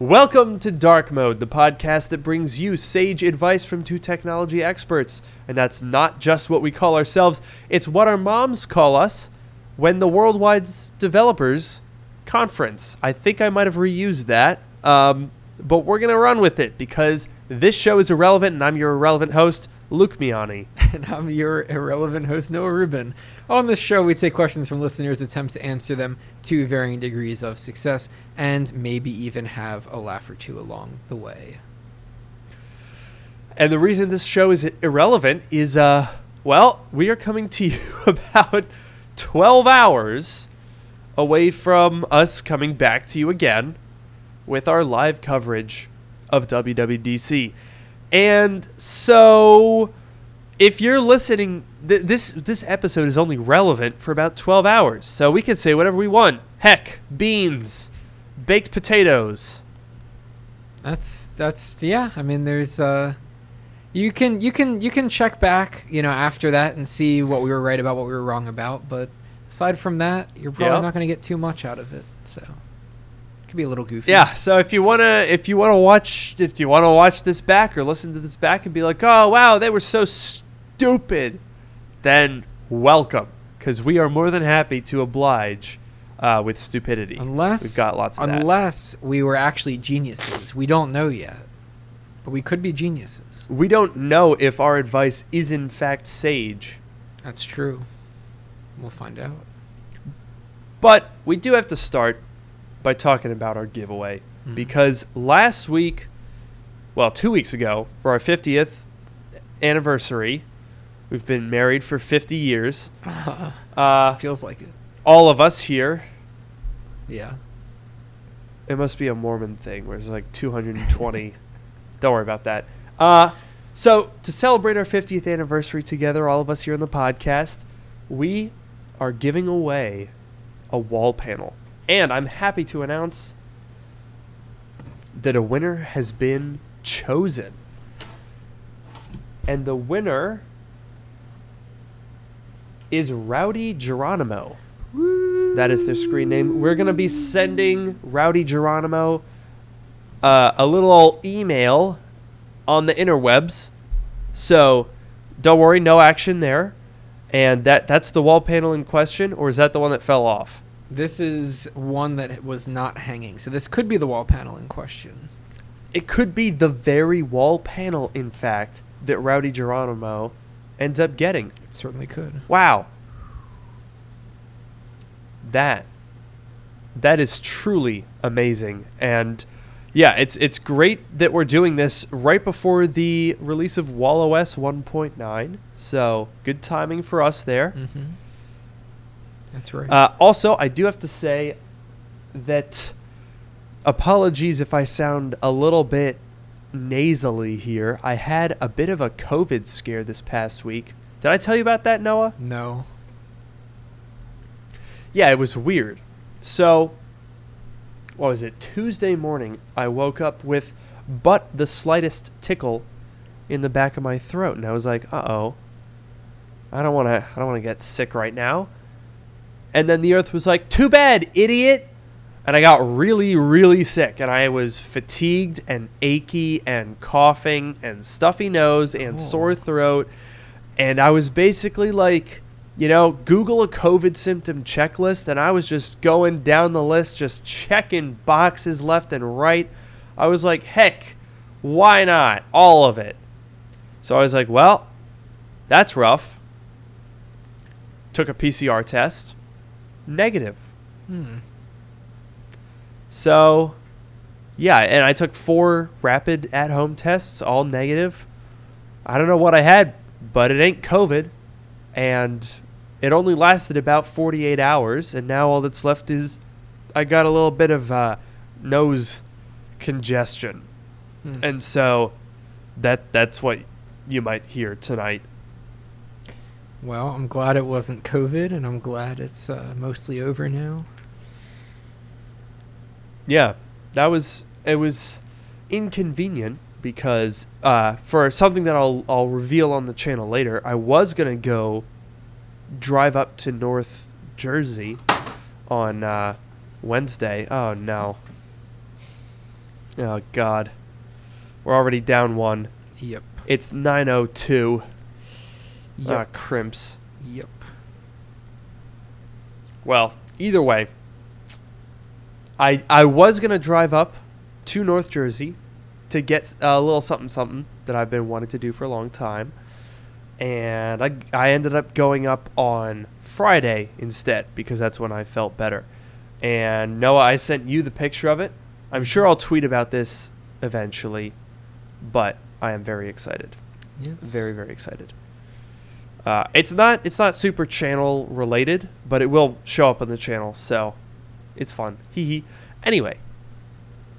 Welcome to Dark Mode, the podcast that brings you sage advice from two technology experts. And that's not just what we call ourselves, it's what our moms call us when the Worldwide Developers Conference. I think I might have reused that, um, but we're going to run with it because this show is irrelevant and I'm your irrelevant host, Luke Miani. And I'm your irrelevant host, Noah Rubin. On this show, we take questions from listeners, attempt to answer them to varying degrees of success, and maybe even have a laugh or two along the way. And the reason this show is irrelevant is, uh, well, we are coming to you about 12 hours away from us coming back to you again with our live coverage of WWDC. And so if you're listening th- this this episode is only relevant for about 12 hours. So we can say whatever we want. Heck, beans, baked potatoes. That's that's yeah. I mean, there's uh, you can you can you can check back, you know, after that and see what we were right about, what we were wrong about. But aside from that, you're probably Yep. not going to get too much out of it. So could be a little goofy. Yeah, so if you wanna if you wanna watch if you wanna watch this back or listen to this back and be like, oh wow, they were so stupid, then welcome, because we are more than happy to oblige uh, with stupidity. Unless We've got lots of that. unless we were actually geniuses, we don't know yet. But we could be geniuses. we don't know if our advice is in fact sage, That's true. We'll find out. but we do have to start by talking about our giveaway Mhm. because last week, well, two weeks ago, for our 50th anniversary, we've been married for 50 years. Uh, Feels like it. all of us here. Yeah. It must be a Mormon thing where it's like 220. Don't worry about that. Uh, so to celebrate our 50th anniversary together, all of us here on the podcast, we are giving away a wall panel, and I'm happy to announce that a winner has been chosen. And the winner is Rowdy Geronimo. That is their screen name. We're going to be sending Rowdy Geronimo uh, a little email on the interwebs. So don't worry, no action there. And that that's the wall panel in question, or is that the one that fell off? This is one that was not hanging. So this could be the wall panel in question. It could be the very wall panel, in fact, that Rowdy Geronimo ends up getting. It certainly could. Wow. That that is truly amazing and yeah, it's it's great that we're doing this right before the release of WallOS 1.9. So, good timing for us there. Mm-hmm. That's right. Uh, also, I do have to say that apologies if I sound a little bit nasally here. I had a bit of a COVID scare this past week. Did I tell you about that, Noah? no. Yeah, it was weird. So, what was it? Tuesday morning, I woke up with but the slightest tickle in the back of my throat, and I was like, "Uh oh, I don't want to. I don't want to get sick right now." And then the earth was like, "Too bad, idiot." And I got really, really sick, and I was fatigued and achy and coughing and stuffy nose and Oh. sore throat, and I was basically like, you know, Google a COVID symptom checklist, and I was just going down the list, just checking boxes left and right. I was like, heck, why not? All of it. So I was like, well, that's rough. Took a PCR test, negative. Hmm. So, yeah, and I took four rapid at home tests, all negative. I don't know what I had, but it ain't COVID. And it only lasted about 48 hours. And now all that's left is I got a little bit of uh, nose congestion. Hmm. And so that that's what you might hear tonight. Well, I'm glad it wasn't COVID, and I'm glad it's uh, mostly over now. Yeah, that was it was inconvenient because uh, for something that I'll I'll reveal on the channel later, I was gonna go drive up to North Jersey on uh, Wednesday. Oh no. Oh God, we're already down one. Yep. It's 9:02. Yep. Ah, crimps. yep. Well, either way, I I was gonna drive up to North Jersey to get a little something something that I've been wanting to do for a long time, and I I ended up going up on Friday instead because that's when I felt better. And Noah, I sent you the picture of it. I'm sure I'll tweet about this eventually, but I am very excited. Yes. Very very excited. Uh, it's not it's not super channel related, but it will show up on the channel, so it's fun. Hee hee. Anyway,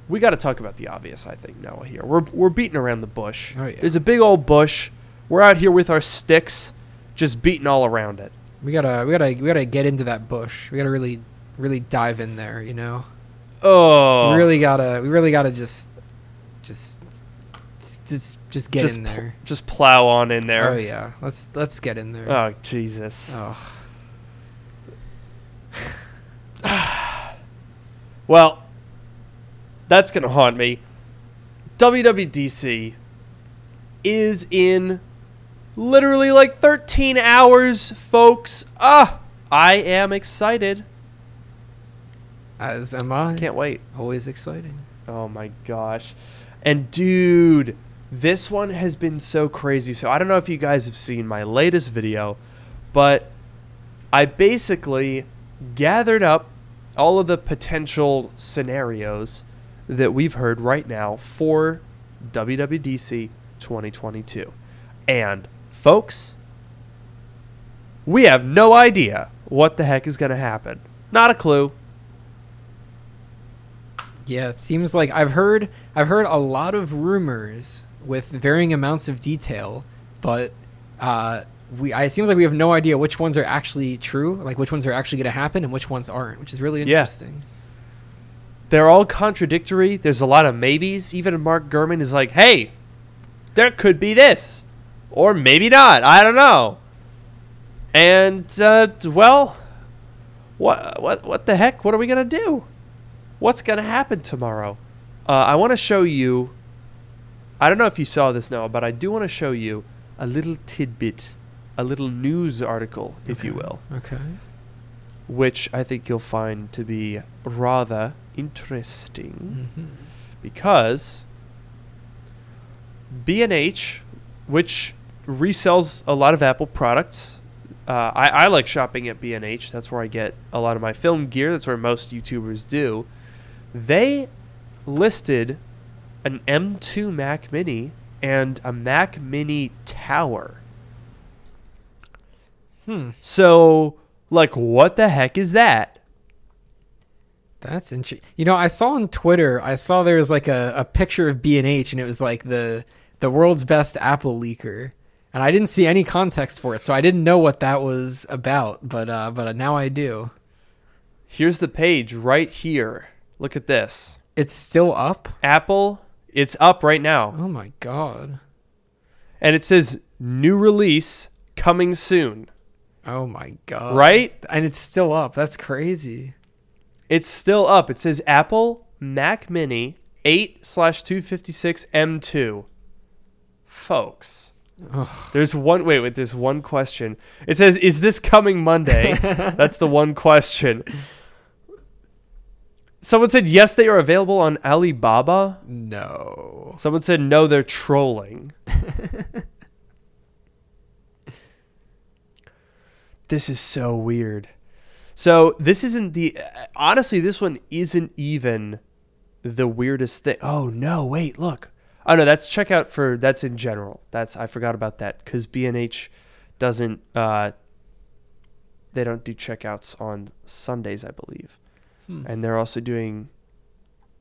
we got to talk about the obvious. I think Noah here. We're we're beating around the bush. Oh, yeah. There's a big old bush. We're out here with our sticks, just beating all around it. We gotta we gotta we gotta get into that bush. We gotta really really dive in there. You know. Oh, We really gotta we really gotta just just just just get just in pl- there. just plow on in there. Oh yeah. Let's let's get in there. Oh Jesus. Oh. Well, that's going to haunt me. WWDC is in literally like 13 hours, folks. Ah, I am excited. As am I. Can't wait. Always exciting. Oh my gosh. And dude, this one has been so crazy. So I don't know if you guys have seen my latest video, but I basically gathered up all of the potential scenarios that we've heard right now for WWDC 2022. And folks, we have no idea what the heck is going to happen. Not a clue. Yeah, it seems like I've heard I've heard a lot of rumors with varying amounts of detail, but uh, we I, it seems like we have no idea which ones are actually true, like which ones are actually going to happen and which ones aren't, which is really Yeah. interesting. they're all contradictory. There's a lot of maybes. Even Mark Gurman is like, "Hey, there could be this, or maybe not. I don't know." And uh, well, what what what the heck? What are we gonna do? What's gonna happen tomorrow? Uh, I want to show you. I don't know if you saw this now, but I do want to show you a little tidbit, a little news article, if you will Okay. which I think you'll find to be rather interesting hmm because B&H, which resells a lot of Apple products, uh, I, I like shopping at B&H. That's where I get a lot of my film gear. That's where most YouTubers do. They listed an M2 Mac Mini and a Mac Mini Tower. Hmm. So, like, what the heck is that? That's interesting. You know, I saw on Twitter, I saw there was like a, a picture of B and H, and it was like the the world's best Apple leaker, and I didn't see any context for it, so I didn't know what that was about. But uh, but now I do. Here's the page right here. Look at this. It's still up. Apple, it's up right now. Oh my god. And it says new release coming soon. Oh my god. Right? And it's still up. That's crazy. It's still up. It says Apple Mac Mini 8 slash 256 M2. Folks. Ugh. There's one wait, wait, there's one question. It says, is this coming Monday? That's the one question. Someone said yes, they are available on Alibaba. No. Someone said no, they're trolling. this is so weird. So this isn't the honestly, this one isn't even the weirdest thing. Oh no, wait, look. Oh no, that's checkout for that's in general. That's I forgot about that because B and H doesn't uh they don't do checkouts on Sundays, I believe Hmm. and they're also doing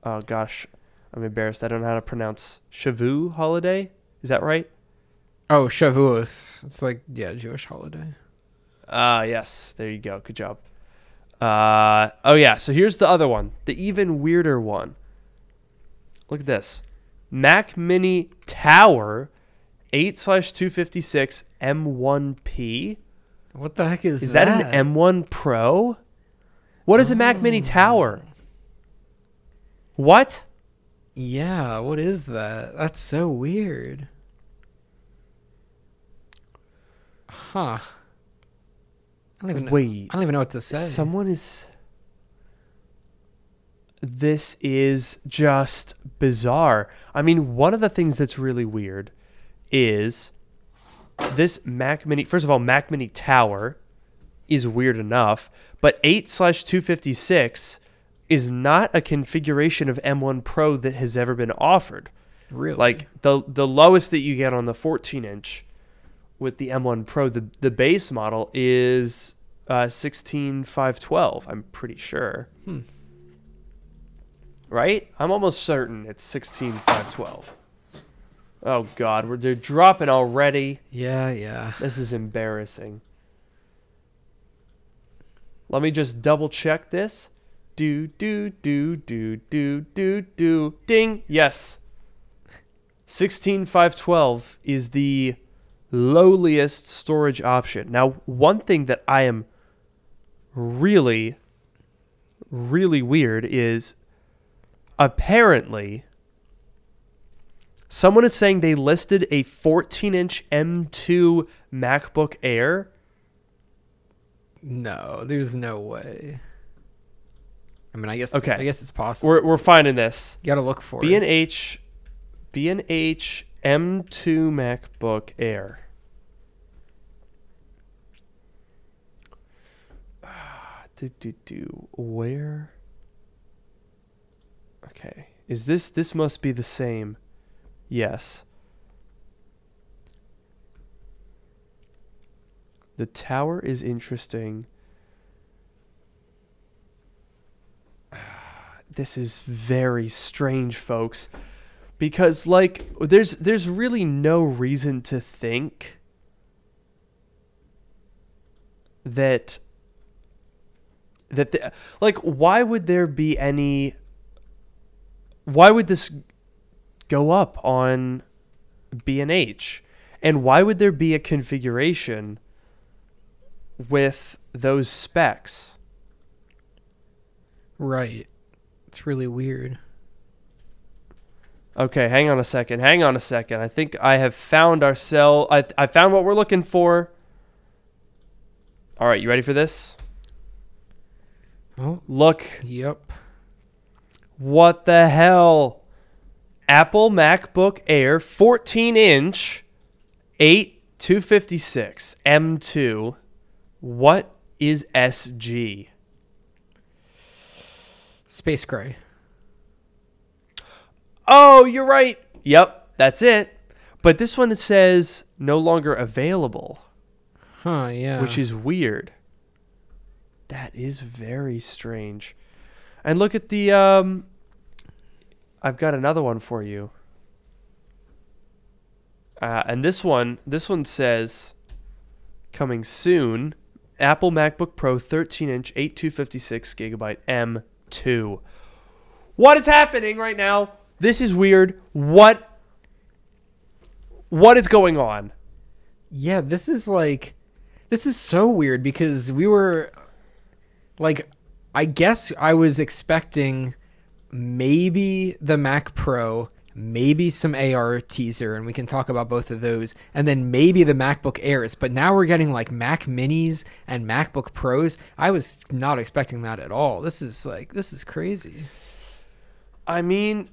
oh gosh i'm embarrassed. I don't know how to pronounce shavu holiday. Is that right? Oh, Shavuos. It's like yeah, Jewish holiday. ah yes. There you go. Good job. Uh oh yeah. So here's the other one the even weirder one. Look at this. Mac mini tower 8 slash 256 m1p What the heck is, is that, an m1 pro what is a mac mini tower what Yeah, what is that? That's so weird. Huh. I don't even Wait, I don't even know what to say. someone is. This is just bizarre. I mean, one of the things that's really weird is this Mac Mini. First of all, Mac Mini Tower is weird enough, but 8 slash 256 is not a configuration of M1 Pro that has ever been offered. really? Like the the lowest that you get on the 14 inch with the M1 Pro, the the base model is uh, 16512. I'm pretty sure. Hmm. Right? I'm almost certain it's 16512. Oh God, we're they're dropping already. Yeah, yeah. This is embarrassing. Let me just double check this. Do do do do do do do ding. Yes. 16512 is the lowliest storage option. Now, one thing that I am really really weird is apparently someone is saying they listed a 14 inch M2 MacBook Air. No, there's no way. I mean, I guess Okay. I guess it's possible. We're, we're finding this. you gotta look for B and it. H, B and H M2 MacBook Air. Do do do. Where? Okay. Is this this must be the same? Yes. The tower is interesting. This is very strange, folks because like there's there's really no reason to think that that the, like why would there be any why would this go up on B&H and why would there be a configuration with those specs Right. It's really weird. Okay, hang on a second. Hang on a second. I think I have found our cell. I, I found what we're looking for. All right, you ready for this? Oh, Look, yep. what the hell? Apple MacBook Air 14 inch, 8 256 M2. What is SG? Space Gray. Oh, you're right. Yep, that's it. But this one says no longer available. Huh, yeah. which is weird. That is very strange. And look at the um I've got another one for you. Uh, and this one, this one says coming soon, Apple MacBook Pro 13-inch 8256 gigabyte M2. What is happening right now? This is weird. What what is going on? Yeah, this is like this is so weird because we were like I guess I was expecting maybe the Mac Pro, maybe some AR teaser and we can talk about both of those and then maybe the MacBook Airs, but now we're getting like Mac Minis and MacBook Pros. I was not expecting that at all. This is like this is crazy. I mean,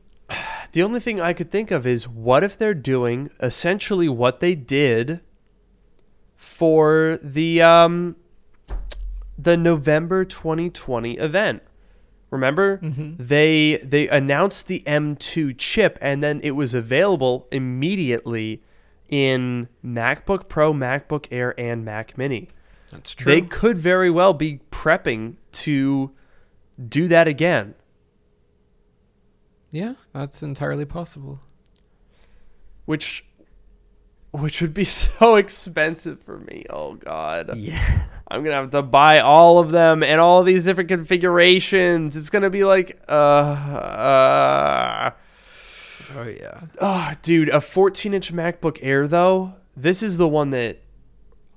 the only thing I could think of is what if they're doing essentially what they did for the um the November 2020 event. Remember? Mm-hmm. They they announced the M2 chip and then it was available immediately in MacBook Pro, MacBook Air and Mac Mini. That's true. They could very well be prepping to do that again. yeah, that's entirely possible. which which would be so expensive for me. Oh god. Yeah. I'm going to have to buy all of them and all these different configurations. It's going to be like uh uh Oh yeah. oh, dude, a 14-inch MacBook Air though. This is the one that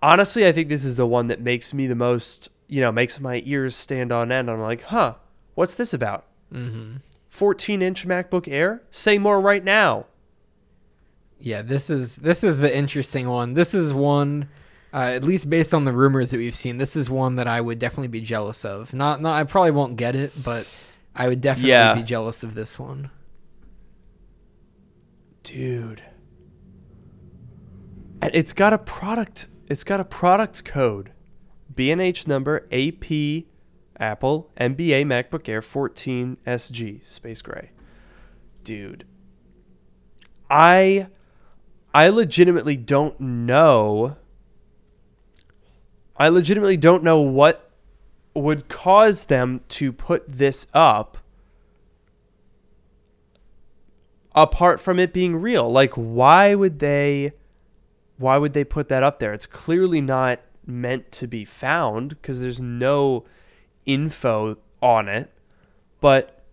honestly, I think this is the one that makes me the most, you know, makes my ears stand on end. I'm like, "Huh, what's this about?" Mhm. 14 inch MacBook Air? Say more right now. Yeah, this is this is the interesting one. This is one, uh, at least based on the rumors that we've seen, this is one that I would definitely be jealous of. Not, not I probably won't get it, but I would definitely Yeah. be jealous of this one. Dude. It's got a product it's got a product code. B&H number AP Apple MBA MacBook Air 14 SG Space Gray. Dude. I I legitimately don't know I legitimately don't know what would cause them to put this up apart from it being real like why would they why would they put that up there it's clearly not meant to be found because there's no info on it but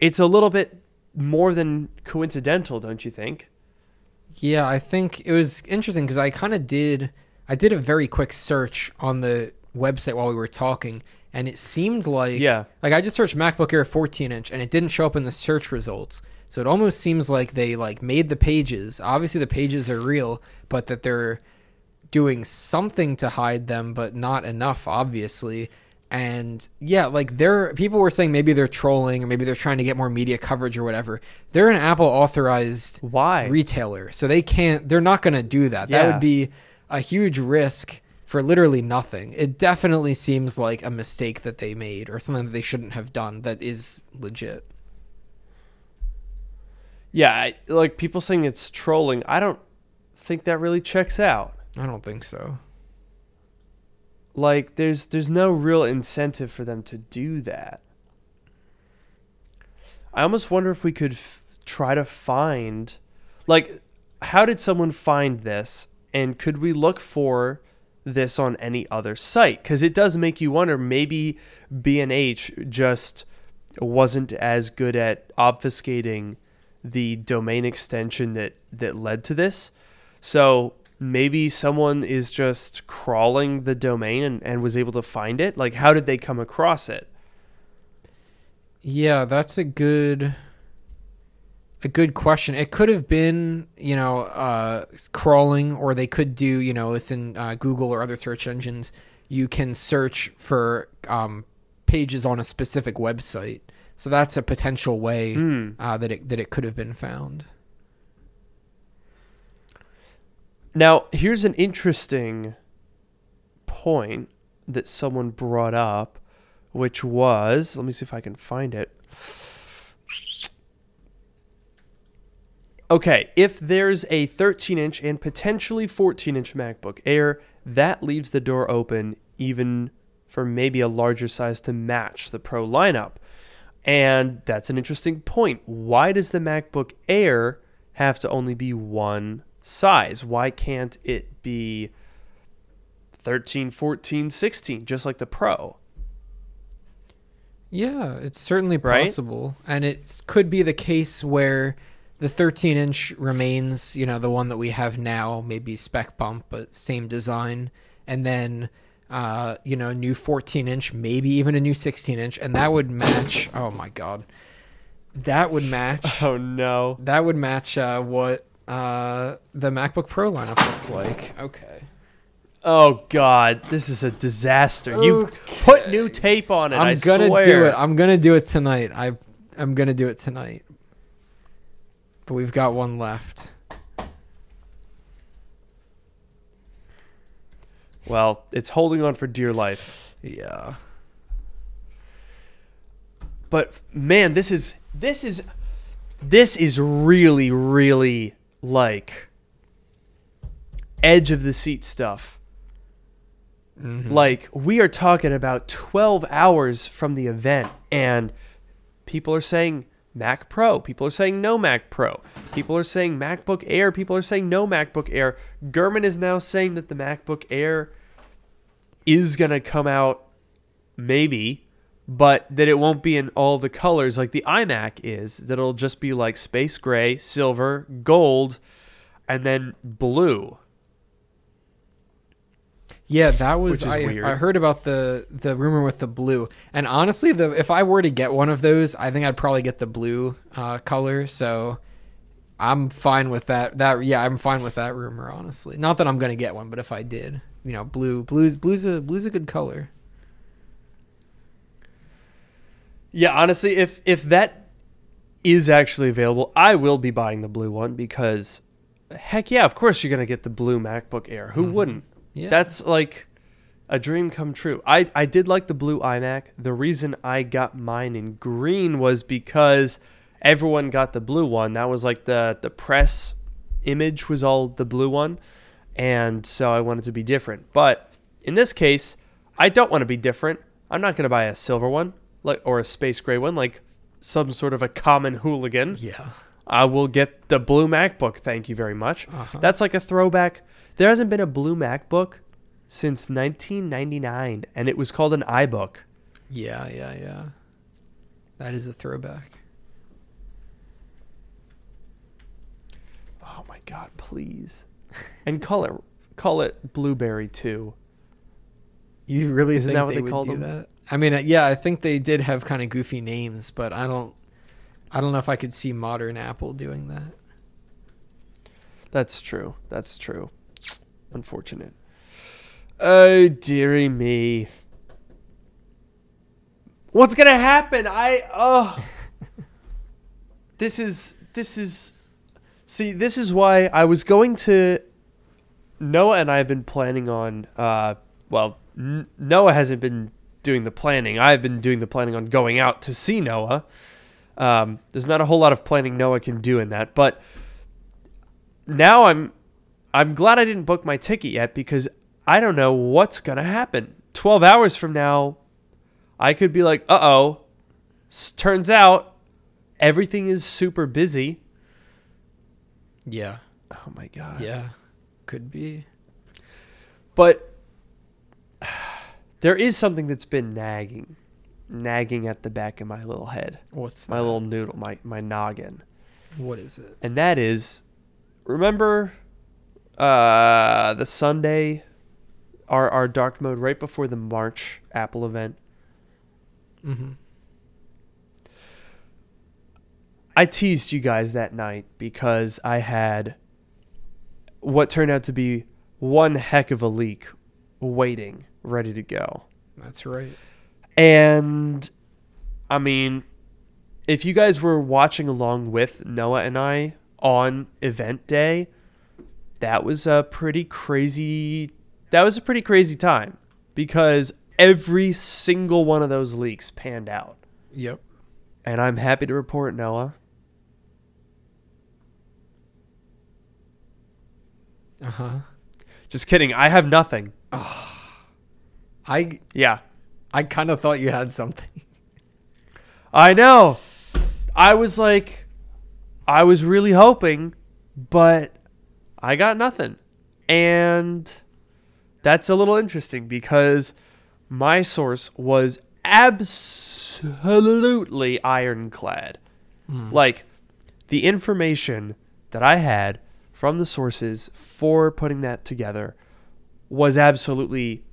it's a little bit more than coincidental don't you think Yeah, I think it was interesting because I kind of did. I did a very quick search on the website while we were talking, and it seemed like Yeah. like I just searched MacBook Air 14 inch, and it didn't show up in the search results. So it almost seems like they like made the pages. Obviously, the pages are real, but that they're doing something to hide them, but not enough, obviously. And yeah, like they're people were saying maybe they're trolling or maybe they're trying to get more media coverage or whatever. They're an Apple authorized why retailer. So they can't they're not going to do that. That would be a huge risk for literally nothing. It definitely seems like a mistake that they made or something that they shouldn't have done that is legit. yeah I, like people saying it's trolling i don't think that really checks out I don't think so. like there's there's no real incentive for them to do that i almost wonder if we could f- try to find like how did someone find this and could we look for this on any other site because it does make you wonder maybe b&h just wasn't as good at obfuscating the domain extension that that led to this so maybe someone is just crawling the domain and, and was able to find it. Like, how did they come across it? Yeah, that's a good a good question. It could have been, you know, uh, crawling, or they could do, you know, within uh, Google or other search engines, you can search for um, pages on a specific website. So that's a potential way Hmm. uh, that it that it could have been found. Now, here's an interesting point that someone brought up, which was let me see if I can find it. Okay, if there's a 13 inch and potentially 14 inch MacBook Air, that leaves the door open even for maybe a larger size to match the Pro lineup. And that's an interesting point. Why does the MacBook Air have to only be one size? Why can't it be 13, 14, 16, just like the Pro? Yeah, it's certainly Right? possible, and it could be the case where the 13 inch remains, you know, the one that we have now, maybe spec bump, but same design, and then, uh, you know, new 14 inch, maybe even a new 16 inch, and that would match. Oh my god, that would match. Oh no. That would match uh, what uh, the MacBook Pro lineup looks like. Okay. Oh god, this is a disaster. You put new tape on it. I'm I gonna swear. do it. I'm gonna do it tonight. I I'm gonna do it tonight. But we've got one left. Well, it's holding on for dear life. Yeah. But man, this is this is this is really really like edge of the seat stuff. Mhm. Like we are talking about 12 hours from the event and people are saying Mac Pro, people are saying no Mac Pro. People are saying MacBook Air, people are saying no MacBook Air. Gurman is now saying that the MacBook Air is going to come out maybe, but that it won't be in all the colors like the iMac is. That it'll just be like space gray, silver, gold, and then blue. Yeah, that was I, weird. I heard about the the rumor with the blue. And honestly, the if I were to get one of those, I think I'd probably get the blue uh, color. So I'm fine with that. That yeah, I'm fine with that rumor. Honestly, not that I'm gonna get one, but if I did, you know, blue blues blues a blues a good color. Yeah, honestly, if if that is actually available, I will be buying the blue one because heck yeah, of course you're gonna get the blue MacBook Air. Who wouldn't? Yeah, That's like a dream come true. I, I did like the blue iMac. The reason I got mine in green was because everyone got the blue one. That was like the the press image was all the blue one, and so I wanted to be different. But in this case, I don't want to be different. I'm not going to buy a silver one like or a space gray one like some sort of a common hooligan. yeah. I will get the blue MacBook. Thank you very much. Uh-huh. That's like a throwback. There hasn't been a blue MacBook since 1999, and it was called an iBook. Yeah, yeah, yeah. That is a throwback. Oh my god, please. And call it call it Blueberry too. You really Isn't think that what they, they would called do them? that? I mean, uh, yeah, I think they did have kind of goofy names, but I don't, I don't know if I could see modern Apple doing that. That's true. That's true. Unfortunate. Oh dearie me. What's gonna happen? I oh. this is this is. See, this is why I was going to. Noah and I have been planning on. Uh, well, N- Noah hasn't been doing the planning. I've been doing the planning on going out to see Noah. Um, there's not a whole lot of planning Noah can do in that, but now I'm I'm glad I didn't book my ticket yet because I don't know what's gonna happen. Twelve hours from now, I could be like, uh oh. Turns out everything is super busy. Yeah, Oh my god. yeah, could be. But there is something that's been nagging, nagging at the back of my little head, What's my little noodle, my my noggin, What is it? and that is, remember, uh, the Sunday, our our dark mode right before the March Apple event. Mm-hmm. I teased you guys that night because I had what turned out to be one heck of a leak waiting, ready to go. That's right. And I mean, if you guys were watching along with Noah and I on event day, that was a pretty crazy that was a pretty crazy time because every single one of those leaks panned out. Yep. And I'm happy to report, Noah, Uh huh. Just kidding. I have nothing. I Yeah. I kind of thought you had something. I know. I was like, I was really hoping, but I got nothing. And that's a little interesting because my source was absolutely ironclad. Like, the information that I had from the sources for putting that together was absolutely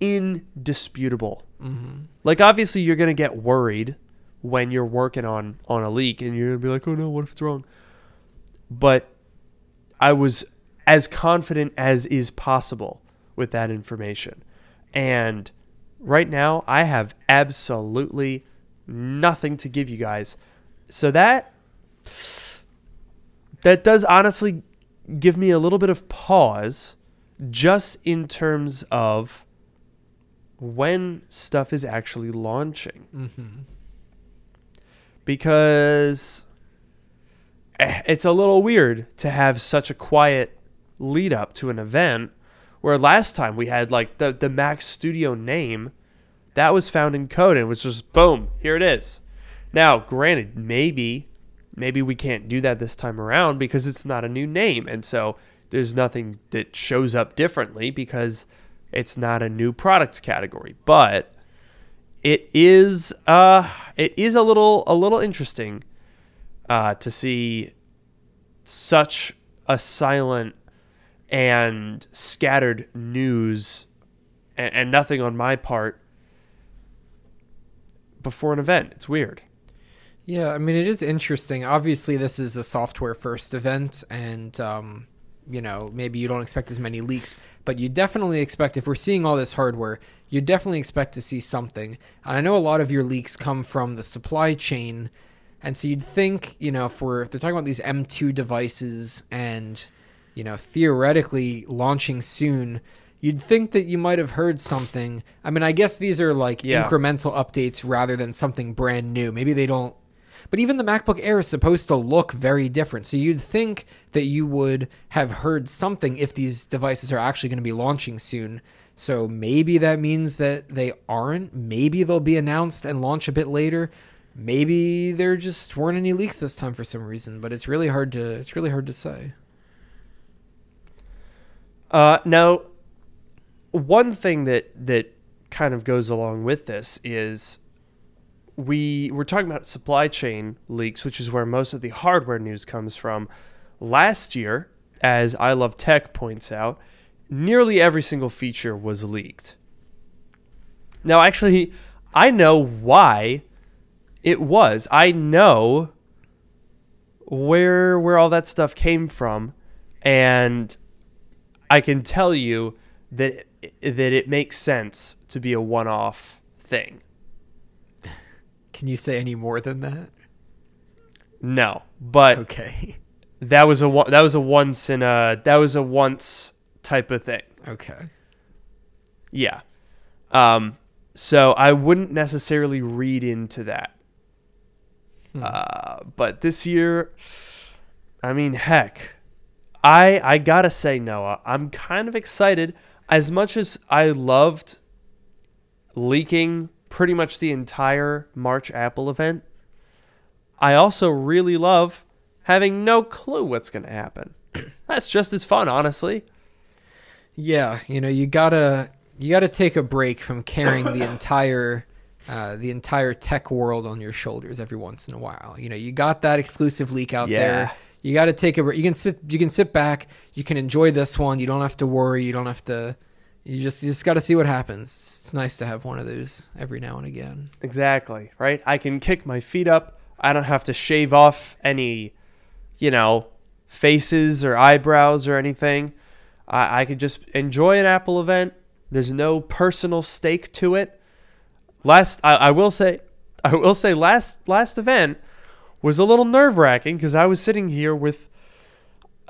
indisputable. Mm-hmm. Like obviously you're gonna get worried when you're working on on a leak and you're gonna be like, oh no, what if it's wrong? But I was as confident as is possible with that information. And right now I have absolutely nothing to give you guys. So that that does honestly give me a little bit of pause just in terms of when stuff is actually launching Mm-hmm. because it's a little weird to have such a quiet lead up to an event where last time we had like the the Mac Studio name that was found in code and was just boom here it is. Now granted maybe maybe we can't do that this time around because it's not a new name and so there's nothing that shows up differently because it's not a new product category. But it is uh it is a little a little interesting uh to see such a silent and scattered news and, and nothing on my part before an event. It's weird. Yeah, I mean it is interesting. Obviously, this is a software first event, and um, you know maybe you don't expect as many leaks, but you definitely expect if we're seeing all this hardware, you definitely expect to see something. And I know a lot of your leaks come from the supply chain, and so you'd think you know if we're if they're talking about these M2 devices and you know theoretically launching soon. You'd think that you might have heard something. I mean, I guess these are like Yeah. incremental updates rather than something brand new. Maybe they don't but even the MacBook Air is supposed to look very different. So you'd think that you would have heard something if these devices are actually going to be launching soon. So maybe that means that they aren't. Maybe they'll be announced and launch a bit later. Maybe there just weren't any leaks this time for some reason, but it's really hard to it's really hard to say. Uh, now, one thing that that kind of goes along with this is we we're talking about supply chain leaks, which is where most of the hardware news comes from. Last year, as I Love Tech points out, nearly every single feature was leaked. Now, actually, I know why it was. I know where where all that stuff came from, and I can tell you that that it makes sense to be a one-off thing. Can you say any more than that? No, but Okay. that was a one- that was a once in a that was a once type of thing. Okay. Yeah. Um. So I wouldn't necessarily read into that. Hmm. Uh, but this year, I mean, heck, I I gotta say, Noah, I'm kind of excited. As much as I loved leaking pretty much the entire March Apple event, I also really love having no clue what's gonna happen. That's just as fun, honestly. Yeah, you know, you gotta you gotta take a break from carrying the entire uh, the entire tech world on your shoulders every once in a while. You know, you got that exclusive leak out Yeah. there. You got to take a. You can sit you can sit back. You can enjoy this one. You don't have to worry. You don't have to. You just you just got to see what happens. It's nice to have one of those every now and again. Exactly, right? I can kick my feet up. I don't have to shave off any, you know, faces or eyebrows or anything. I, I could just enjoy an Apple event. There's no personal stake to it. Last, I, I will say, I will say, last last event was a little nerve wracking because I was sitting here with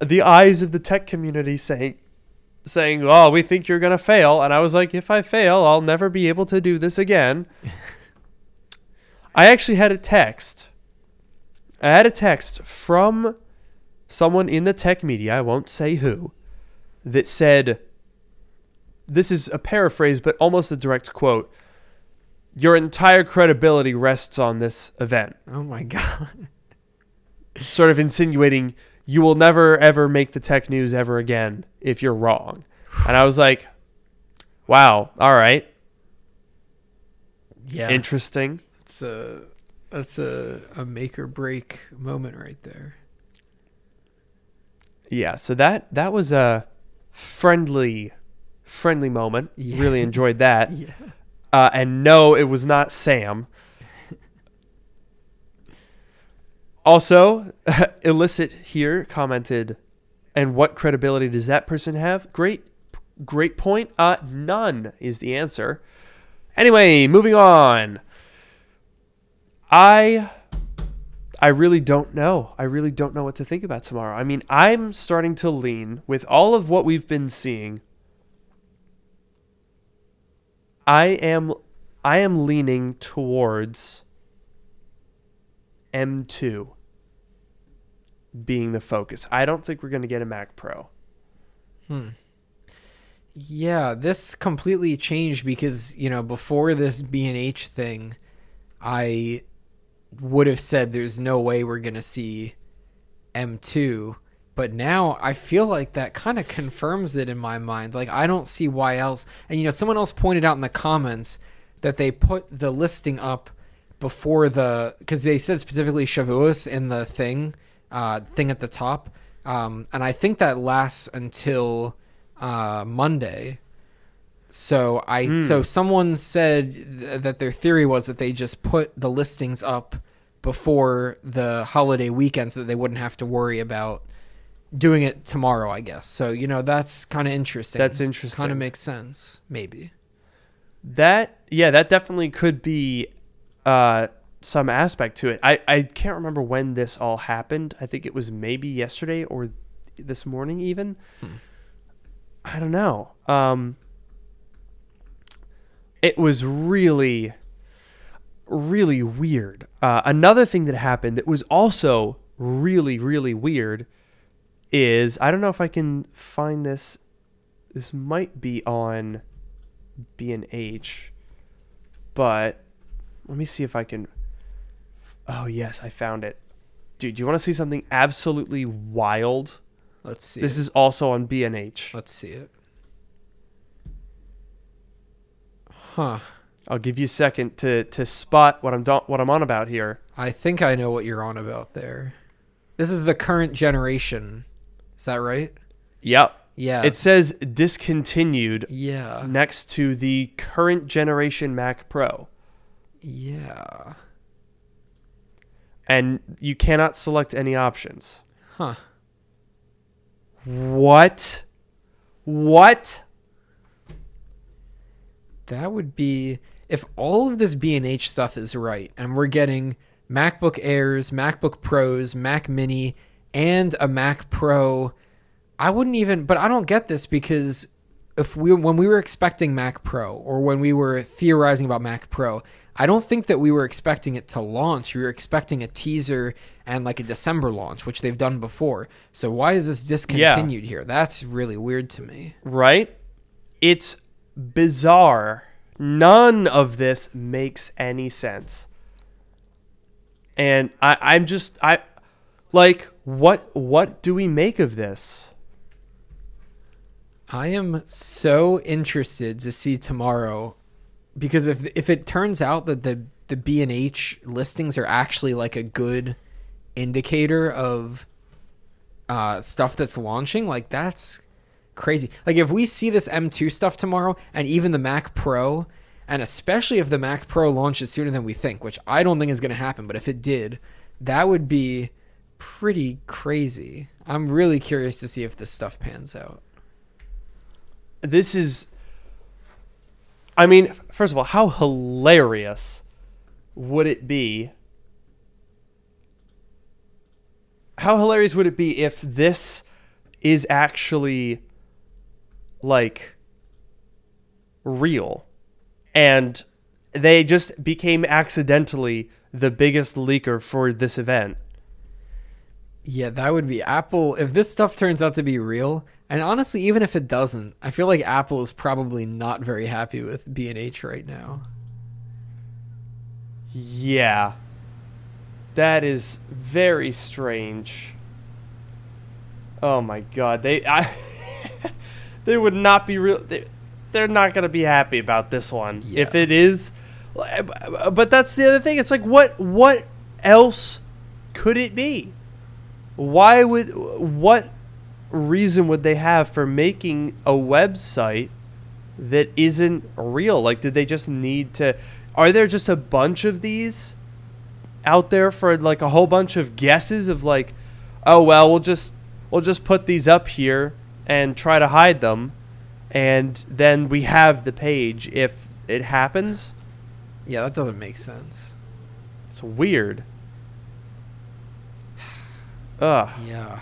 the eyes of the tech community saying, saying, "Oh, we think you're gonna fail," and I was like, "If I fail, I'll never be able to do this again." I actually had a text. I had a text from someone in the tech media, I won't say who, that said, this is a paraphrase, but almost a direct quote. Your entire credibility rests on this event. Oh my god. Sort of insinuating you will never ever make the tech news ever again if you're wrong. And I was like, wow, all right, Yeah. interesting. It's a that's a a make or break moment right there. Yeah, so that that was a friendly friendly moment. Yeah. Really enjoyed that. Yeah. Uh, and no, it was not Sam. Also, illicit here commented, and what credibility does that person have? Great, great point. Uh, none is the answer. Anyway, moving on. I, I really don't know. I really don't know what to think about tomorrow. I mean, I'm starting to lean with all of what we've been seeing. I am I am leaning towards M2 being the focus. I don't think we're going to get a Mac Pro. Hmm. Yeah, this completely changed because, you know, before this B&H thing, I would have said there's no way we're going to see M2, but now I feel like that kind of confirms it in my mind. Like I don't see why else. And you know, someone else pointed out in the comments that they put the listing up before the cuz they said specifically Shavuos in the thing, uh thing at the top. um, and I think that lasts until uh, Monday. So I Hmm. so someone said th- that their theory was that they just put the listings up before the holiday weekend so that they wouldn't have to worry about doing it tomorrow. I guess so. You know that's kind of interesting. That's interesting. Kind of makes sense. Maybe. That yeah, that definitely could be uh, some aspect to it. I I can't remember when this all happened. I think it was maybe yesterday or this morning even. Hmm. I don't know. Um, it was really really weird. Uh, another thing that happened that was also really really weird is I don't know if I can find this. This might be on B and H, but let me see if I can. Oh yes, I found it, dude. Do you want to see something absolutely wild? Let's see. This it. is also on B and H. Let's see it. Huh. I'll give you a second to to spot what I'm do- what I'm on about here. I think I know what you're on about there. This is the current generation. Is that right? Yep, Yeah. it says discontinued yeah. next to the current generation Mac Pro, Yeah. and you cannot select any options. Huh. What? What? That would be if all of this B&H stuff is right and we're getting MacBook Airs, MacBook Pros, Mac Mini and a Mac Pro. I wouldn't even but I don't get this because if we when we were expecting Mac Pro or when we were theorizing about Mac Pro, I don't think that we were expecting it to launch. We were expecting a teaser and like a December launch, which they've done before. So why is this discontinued here? That's really weird to me. right? It's bizarre. None of this makes any sense. And I, I'm just I like what what do we make of this? I am so interested to see tomorrow because if if it turns out that the the B and H listings are actually like a good indicator of uh, stuff that's launching, like that's crazy. Like if we see this M2 stuff tomorrow, and even the Mac Pro, and especially if the Mac Pro launches sooner than we think, which I don't think is going to happen, but if it did, that would be pretty crazy. I'm really curious to see if this stuff pans out. This is I mean, first of all, how hilarious would it be? How hilarious would it be if this is actually like real and they just became accidentally the biggest leaker for this event? Yeah, that would be Apple. If this stuff turns out to be real, and honestly, even if it doesn't, I feel like Apple is probably not very happy with B and H right now. Yeah. That is very strange. Oh my god. They I they would not be real they, they're not going to be happy about this one. Yeah. If it is but that's the other thing. It's like what what else could it be? Why would what reason would they have for making a website that isn't real? Like, did they just need to? Are there just a bunch of these out there for like a whole bunch of guesses of like, oh well, we'll just we'll just put these up here and try to hide them, and then we have the page if it happens. Yeah, that doesn't make sense. It's weird. Ugh. Yeah.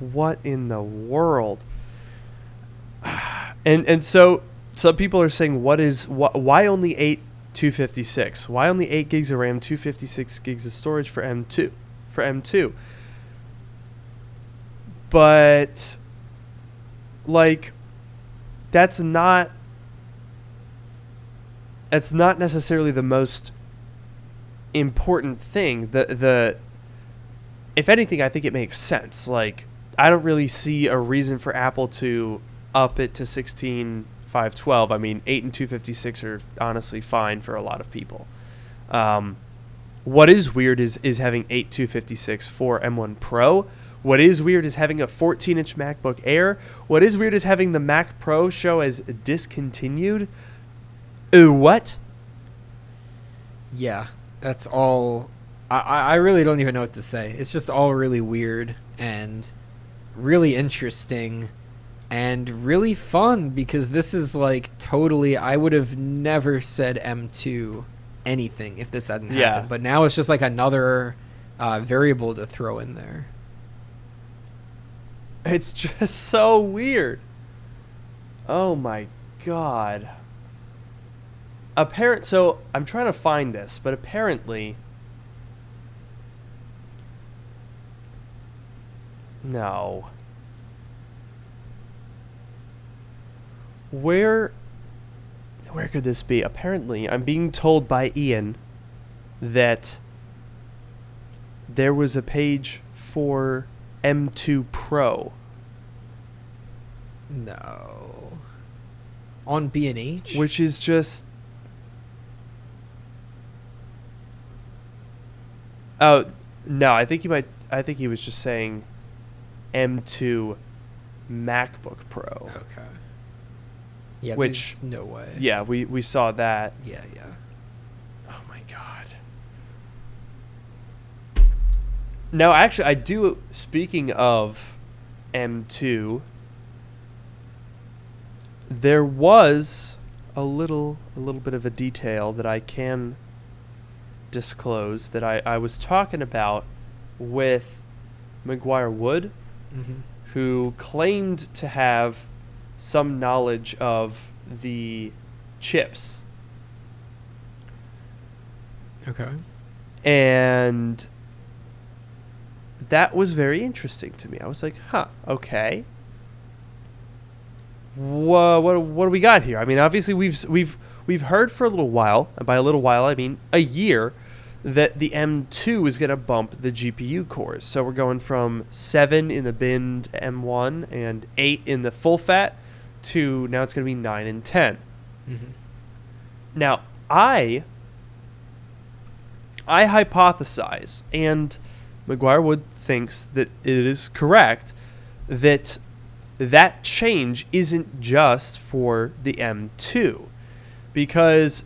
what in the world and and so some people are saying what is wh- why only 8 256 why only 8 gigs of ram 256 gigs of storage for m2 for m2 but like that's not that's not necessarily the most important thing the the if anything, I think it makes sense. Like, I don't really see a reason for Apple to up it to 16 512. I mean, 8 and 256 are honestly fine for a lot of people. Um, what is weird is is having 8 256 for M1 Pro What is weird is having a 14 inch MacBook Air. What is weird is having the Mac Pro show as discontinued. What? Yeah, that's all. I, I really don't even know what to say. It's just all really weird and really interesting and really fun because this is like totally. I would have never said M2 anything if this hadn't Yeah. happened. But now it's just like another uh, variable to throw in there. It's just so weird. Oh my god. Apparent so I'm trying to find this, but apparently No. Where where could this be? Apparently, I'm being told by Ian that there was a page for M2 Pro. No. On B and H, which is just oh no i think he might i think he was just saying m2 macbook pro okay. Yeah, Which- there's no way. yeah we we saw that yeah, yeah. oh my god now actually i do speaking of m2 there was a little a little bit of a detail that i can disclose that i, I was talking about with mcguire wood Mm-hmm. who claimed to have some knowledge of the chips Okay. and that was very interesting to me. I was like, "Huh, okay. What what what do we got here?" I mean, obviously we've we've we've heard for a little while, and by a little while I mean a year, that the M2 is going to bump the GPU cores. So we're going from 7 in the binned M1 and 8 in the full fat to now it's going to be 9 and 10. Mm-hmm. Now, I I hypothesize, and McGuire Wood thinks that it is correct that that change isn't just for the M2, because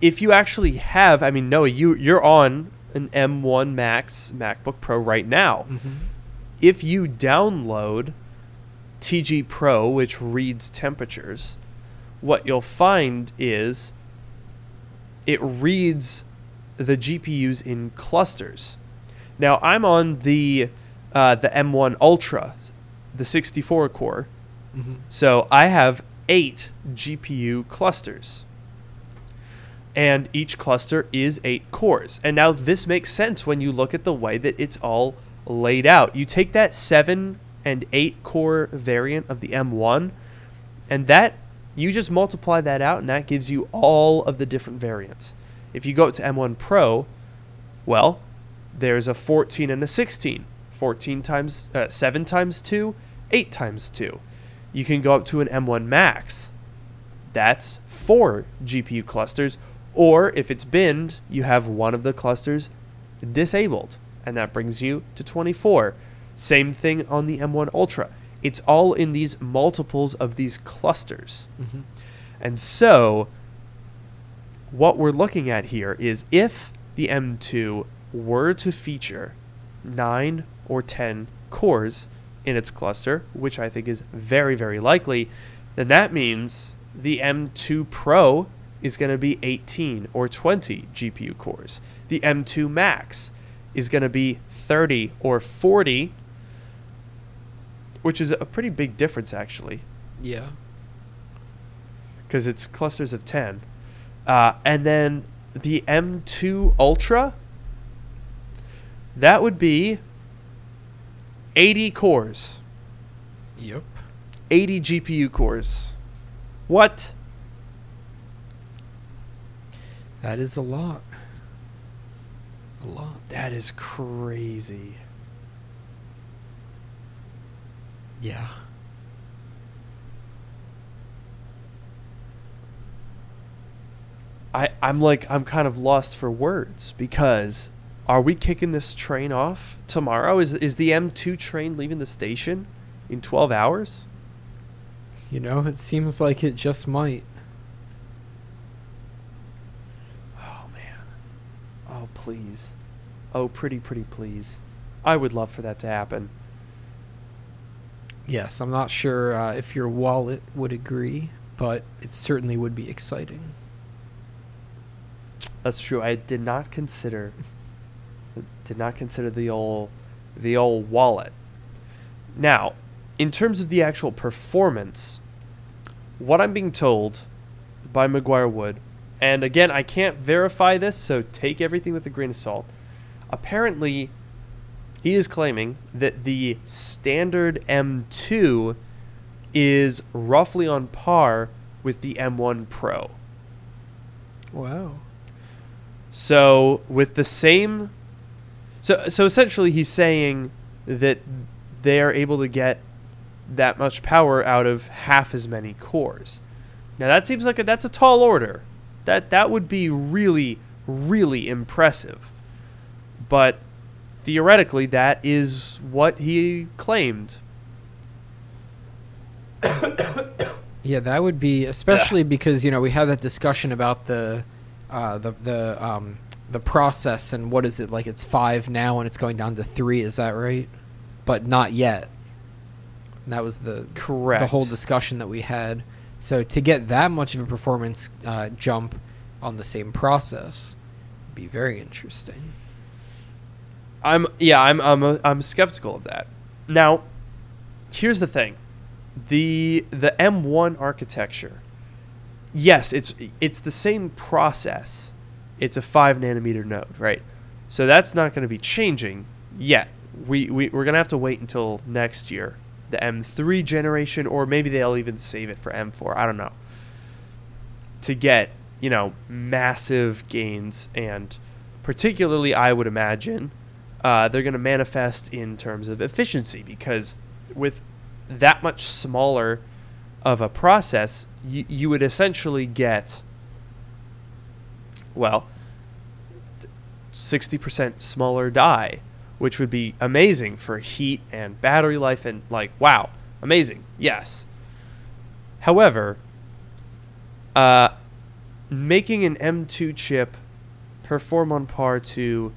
if you actually have, I mean, Noah, you you're on an M1 Max MacBook Pro right now. Mm-hmm. If you download TG Pro, which reads temperatures, what you'll find is it reads the GPUs in clusters. Now I'm on the uh, the M1 Ultra, the 64 core, Mm-hmm. so I have eight GPU clusters. And each cluster is eight cores. And now this makes sense when you look at the way that it's all laid out. You take that seven and eight core variant of the M1, and that you just multiply that out, and that gives you all of the different variants. If you go to M1 Pro, well, there's a 14 and a 16. 14 times, uh, 7 times 2, 8 times 2. You can go up to an M1 Max. That's four GPU clusters. Or if it's binned, you have one of the clusters disabled, and that brings you to 24. Same thing on the M1 Ultra. It's all in these multiples of these clusters. Mm-hmm. And so, what we're looking at here is if the M2 were to feature 9 or 10 cores in its cluster, which I think is very, very likely, then that means the M2 Pro is going to be 18 or 20 GPU cores. The M2 Max is going to be 30 or 40, which is a pretty big difference actually Yeah. because it's clusters of 10. Uh, and then the M2 Ultra, that would be 80 cores, Yep. 80 GPU cores. What? That is a lot. A lot. That is crazy. Yeah. I, I'm like, I'm kind of lost for words because are we kicking this train off tomorrow? Is is the M2 train leaving the station in 12 hours? You know, it seems like it just might. Oh man. Oh please. Oh pretty pretty please. I would love for that to happen. Yes, I'm not sure uh, if your wallet would agree, but it certainly would be exciting. That's true. I did not consider did not consider the old the old wallet. Now, in terms of the actual performance, what I'm being told by McGuire Wood, and again, I can't verify this, so take everything with a grain of salt. Apparently, he is claiming that the standard M2 is roughly on par with the M1 Pro. Wow. So with the same so so essentially he's saying that they are able to get that much power out of half as many cores. Now that seems like a, that's a tall order. That that would be really really impressive. But theoretically that is what he claimed. Yeah, that would be especially because you know we had that discussion about the uh, the the um, the process and what is it like? It's five now and it's going down to three. Is that right? But not yet. And that was the Correct. the whole discussion that we had. So to get that much of a performance uh, jump on the same process, would be very interesting. I'm yeah, I'm I'm a, I'm skeptical of that. Now, here's the thing. The the M1 architecture. Yes, it's it's the same process. It's a 5 nanometer node, right? So that's not going to be changing yet. We, we we're going to have to wait until next year, the M3 generation or maybe they'll even save it for M4, I don't know. To get, you know, massive gains and particularly I would imagine uh, they're going to manifest in terms of efficiency because with that much smaller of a process, you, you would essentially get, well, 60% smaller die, which would be amazing for heat and battery life and like, wow, amazing, yes. However, uh, making an M2 chip perform on par to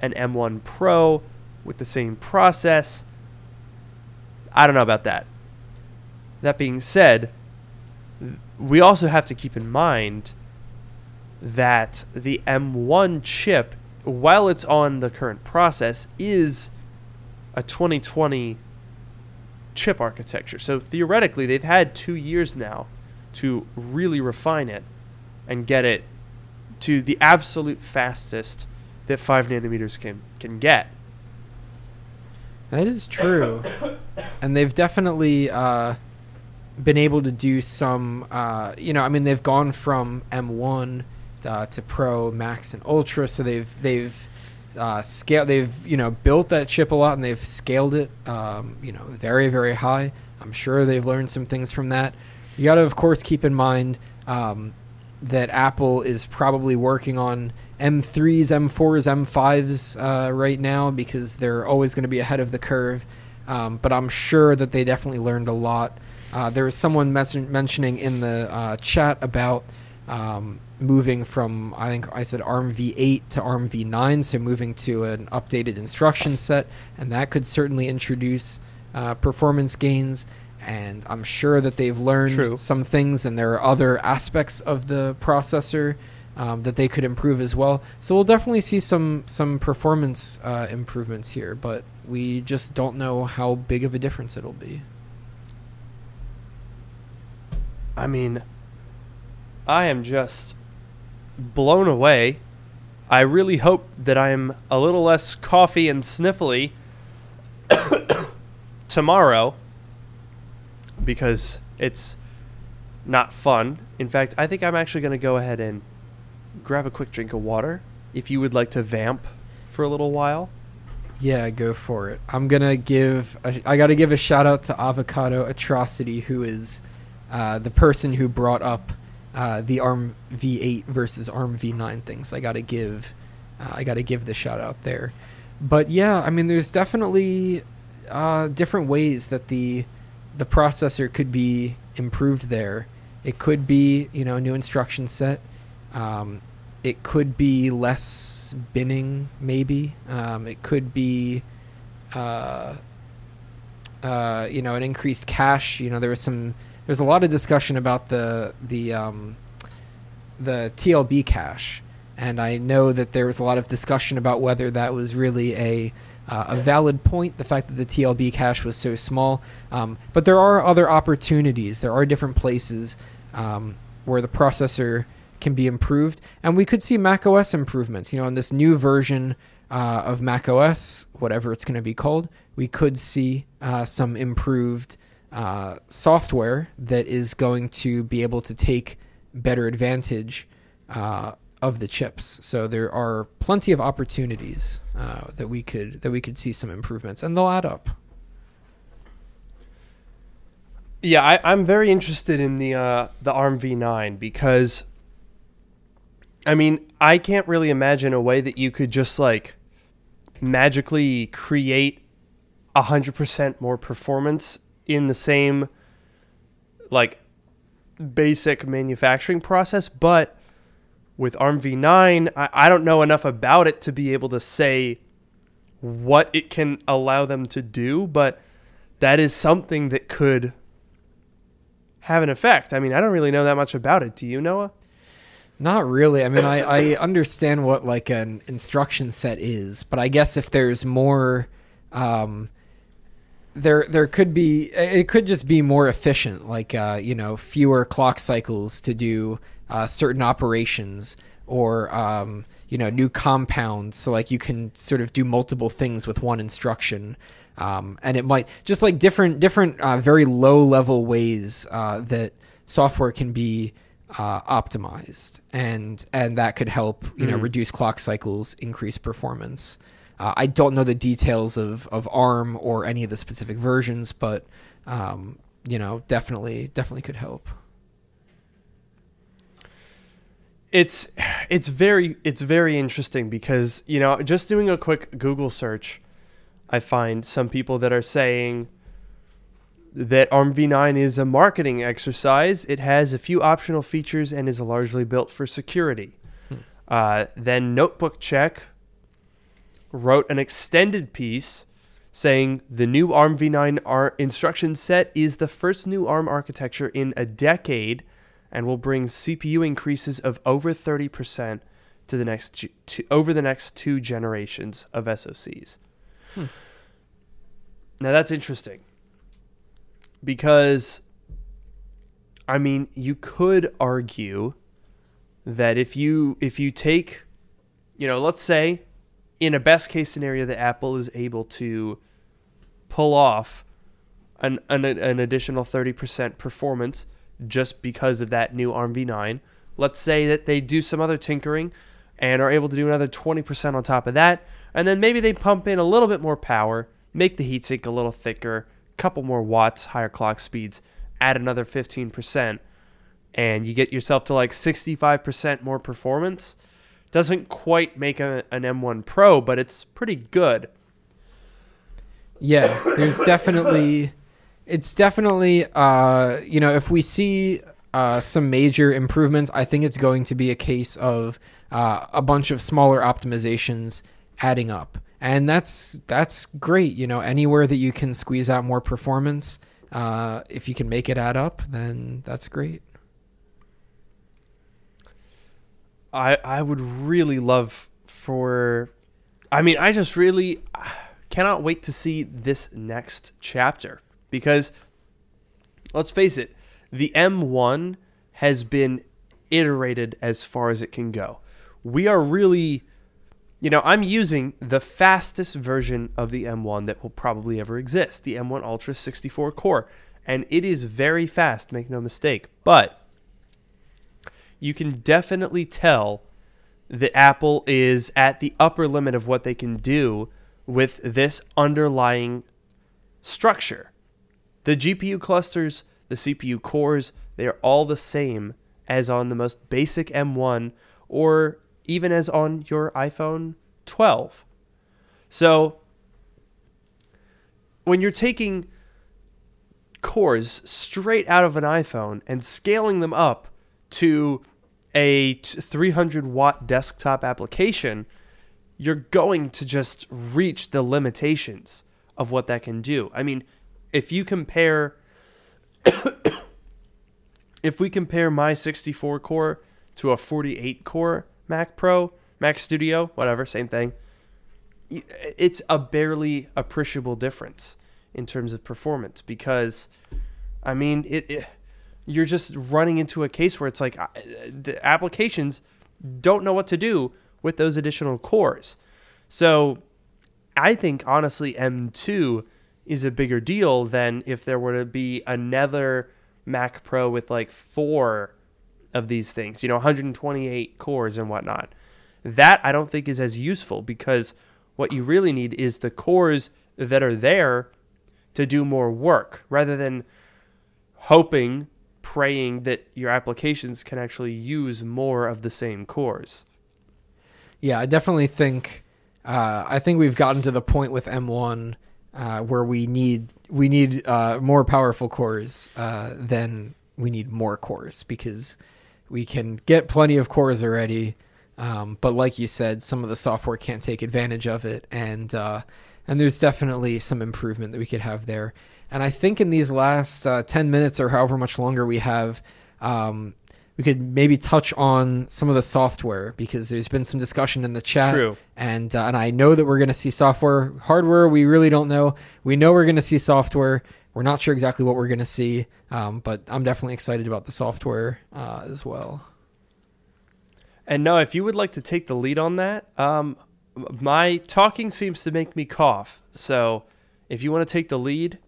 an M1 Pro with the same process. I don't know about that. That being said, we also have to keep in mind that the M1 chip, while it's on the current process, is a 2020 chip architecture. So theoretically, they've had two years now to really refine it and get it to the absolute fastest that five nanometers can can get. That is true, and they've definitely uh, been able to do some. Uh, you know, I mean, they've gone from M1 uh, to Pro, Max, and Ultra, so they've they've uh, scaled. They've you know built that chip a lot, and they've scaled it. Um, you know, very very high. I'm sure they've learned some things from that. You got to, of course, keep in mind um, that Apple is probably working on M3s, M4s, M5s uh, right now because they're always going to be ahead of the curve. Um, but I'm sure that they definitely learned a lot. Uh, there was someone mes- mentioning in the uh, chat about um, moving from, I think I said ARM v8 to ARM v9, so moving to an updated instruction set, and that could certainly introduce uh, performance gains. And I'm sure that they've learned True. some things, and there are other aspects of the processor um, that they could improve as well. So we'll definitely see some some performance uh, improvements here, but we just don't know how big of a difference it'll be. I mean, I am just blown away. I really hope that I'm a little less coughy and sniffly tomorrow because it's not fun. In fact, I think I'm actually going to go ahead and grab a quick drink of water if you would like to vamp for a little while. Yeah, go for it. I'm gonna give. A, I got to give a shout out to Avocado Atrocity, who is uh, the person who brought up uh, the ARM V8 versus ARM V9 things. I got to give Uh, I got to give the shout out there. But yeah, I mean, there's definitely uh, different ways that the the processor could be improved there. It could be, you know, a new instruction set. Um, it could be less binning, maybe. Um, it could be, uh, uh, you know, an increased cache. You know, there was some. There's a lot of discussion about the the um, the TLB cache, and I know that there was a lot of discussion about whether that was really a uh, a valid point, the fact that the TLB cache was so small. Um, but there are other opportunities. There are different places um, where the processor can be improved, and we could see macOS improvements. You know, in this new version uh, of macOS, whatever it's going to be called, we could see uh, some improved uh, software that is going to be able to take better advantage uh, of the chips. So there are plenty of opportunities uh, that we could that we could see some improvements, and they'll add up. Yeah, I, I'm very interested in the uh, the ARM v9 because, I mean, I can't really imagine a way that you could just like magically create hundred percent more performance in the same like basic manufacturing process, but with ARM v9, I, I don't know enough about it to be able to say what it can allow them to do, but that is something that could have an effect. I mean, I don't really know that much about it. Do you, Noah? Not really. I mean, I, I understand what like an instruction set is, but I guess if there's more, um, there there could be it could just be more efficient, like uh, you know fewer clock cycles to do uh, certain operations or um, you know new compounds. So like you can sort of do multiple things with one instruction. Um, and it might just like different different uh, very low level ways uh, that software can be uh, optimized, and and that could help you know Mhm. reduce clock cycles, increase performance. Uh, I don't know the details of, of ARM or any of the specific versions, but um, you know, definitely definitely could help. it's it's very it's very interesting because you know just doing a quick Google search, I find some people that are saying that ARM v9 is a marketing exercise. It has a few optional features and is largely built for security. Uh, then Notebook Check wrote an extended piece saying the new ARM v9 ar- instruction set is the first new ARM architecture in a decade and will bring CPU increases of over 30% to the next to, over the next two generations of SoCs. Hmm. Now that's interesting because I mean, you could argue that if you if you take you know, let's say in a best case scenario that Apple is able to pull off an an, an additional 30% performance just because of that new ARM v9. Let's say that they do some other tinkering and are able to do another 20% on top of that, and then maybe they pump in a little bit more power, make the heatsink a little thicker, couple more watts, higher clock speeds, add another 15%, and you get yourself to like 65% more performance. Doesn't quite make a, an M1 Pro, but it's pretty good. Yeah, there's definitely it's definitely uh you know, if we see uh some major improvements, I think it's going to be a case of uh, a bunch of smaller optimizations adding up. And that's that's great, you know, anywhere that you can squeeze out more performance, uh if you can make it add up, then that's great. I I would really love for I mean, I just really cannot wait to see this next chapter because let's face it, the M1 has been iterated as far as it can go. We are really you know, I'm using the fastest version of the M1 that will probably ever exist, the M1 Ultra 64 core, and it is very fast, make no mistake. But you can definitely tell that Apple is at the upper limit of what they can do with this underlying structure. The GPU clusters, the CPU cores, they are all the same as on the most basic M1 or even as on your iPhone 12. So when you're taking cores straight out of an iPhone and scaling them up to a 300 watt desktop application, you're going to just reach the limitations of what that can do. I mean, if you compare if we compare my 64 core to a 48 core Mac Pro, Mac Studio, whatever, same thing, it's a barely appreciable difference in terms of performance because I mean, it, it you're just running into a case where it's like uh, the applications don't know what to do with those additional cores. So I think honestly M2 is a bigger deal than if there were to be another Mac Pro with like four of these things, you know, 128 cores and whatnot. That I don't think is as useful because what you really need is the cores that are there to do more work rather than hoping, praying that your applications can actually use more of the same cores. Yeah, I definitely think uh, I think we've gotten to the point with M1 uh, where we need we need uh, more powerful cores uh, than we need more cores because we can get plenty of cores already. Um, but like you said, some of the software can't take advantage of it, and uh, and there's definitely some improvement that we could have there. And I think in these last uh, ten minutes or however much longer we have, um, we could maybe touch on some of the software because there's been some discussion in the chat. True. And uh, and I know that we're going to see software. Hardware, we really don't know. We know we're going to see software. We're not sure exactly what we're going to see, um, but I'm definitely excited about the software uh, as well. And Noah, if you would like to take the lead on that, um, my talking seems to make me cough. So if you want to take the lead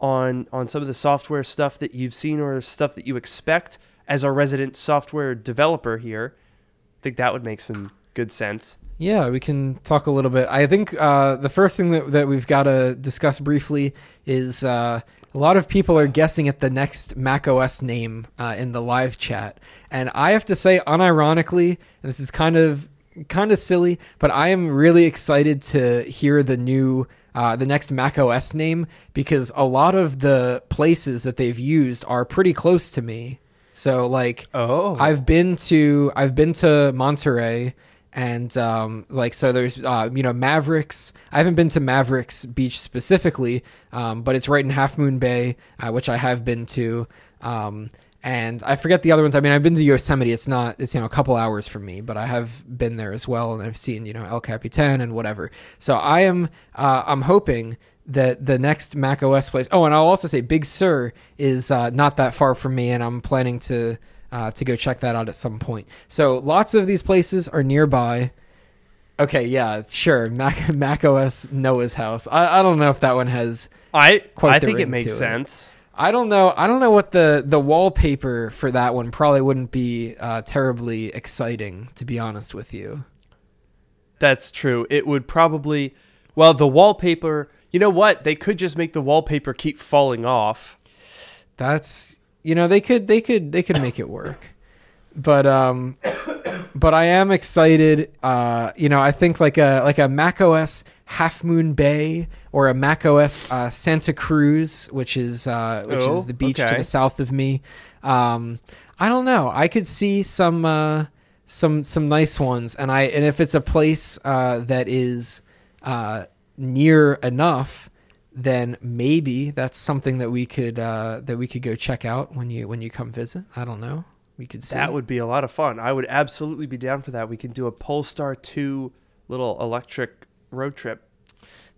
on on some of the software stuff that you've seen or stuff that you expect as our resident software developer here, I think that would make some good sense. Yeah, we can talk a little bit. I think uh, the first thing that, that we've got to discuss briefly is uh, a lot of people are guessing at the next Mac OS name uh, in the live chat, and I have to say, unironically, and this is kind of kind of silly, but I am really excited to hear the new. Uh, the next Mac OS name because a lot of the places that they've used are pretty close to me. So like Oh. I've been to I've been to Monterey and um, like so there's uh, you know Mavericks. I haven't been to Mavericks Beach specifically, um, but it's right in Half Moon Bay, uh, which I have been to. Um, and I forget the other ones. I mean, I've been to Yosemite. It's not it's you know a couple hours from me, but I have been there as well, and I've seen you know El Capitan and whatever. So I am uh, I'm hoping that the next Mac OS place. Oh, and I'll also say Big Sur is uh, not that far from me, and I'm planning to uh, to go check that out at some point. So lots of these places are nearby. Okay, yeah, sure. Mac Mac OS Noah's house. I, I don't know if that one has. I Quite I think it makes sense. it. I don't know. I don't know what the the wallpaper for that one probably wouldn't be uh, terribly exciting, to be honest with you. That's true. It would probably well the wallpaper. You know what? They could just make the wallpaper keep falling off. That's you know they could they could they could make it work, but um, but I am excited. Uh, you know I think like a like a Mac OS Half Moon Bay or a Mac OS uh, Santa Cruz, which is uh, which Oh, is the beach to the south of me. Um, I don't know. I could see some uh, some some nice ones, and I and if it's a place uh, that is uh, near enough, then maybe that's something that we could uh, that we could go check out when you when you come visit. I don't know. We could see. That would be a lot of fun. I would absolutely be down for that. We can do a Polestar 2 little electric road trip.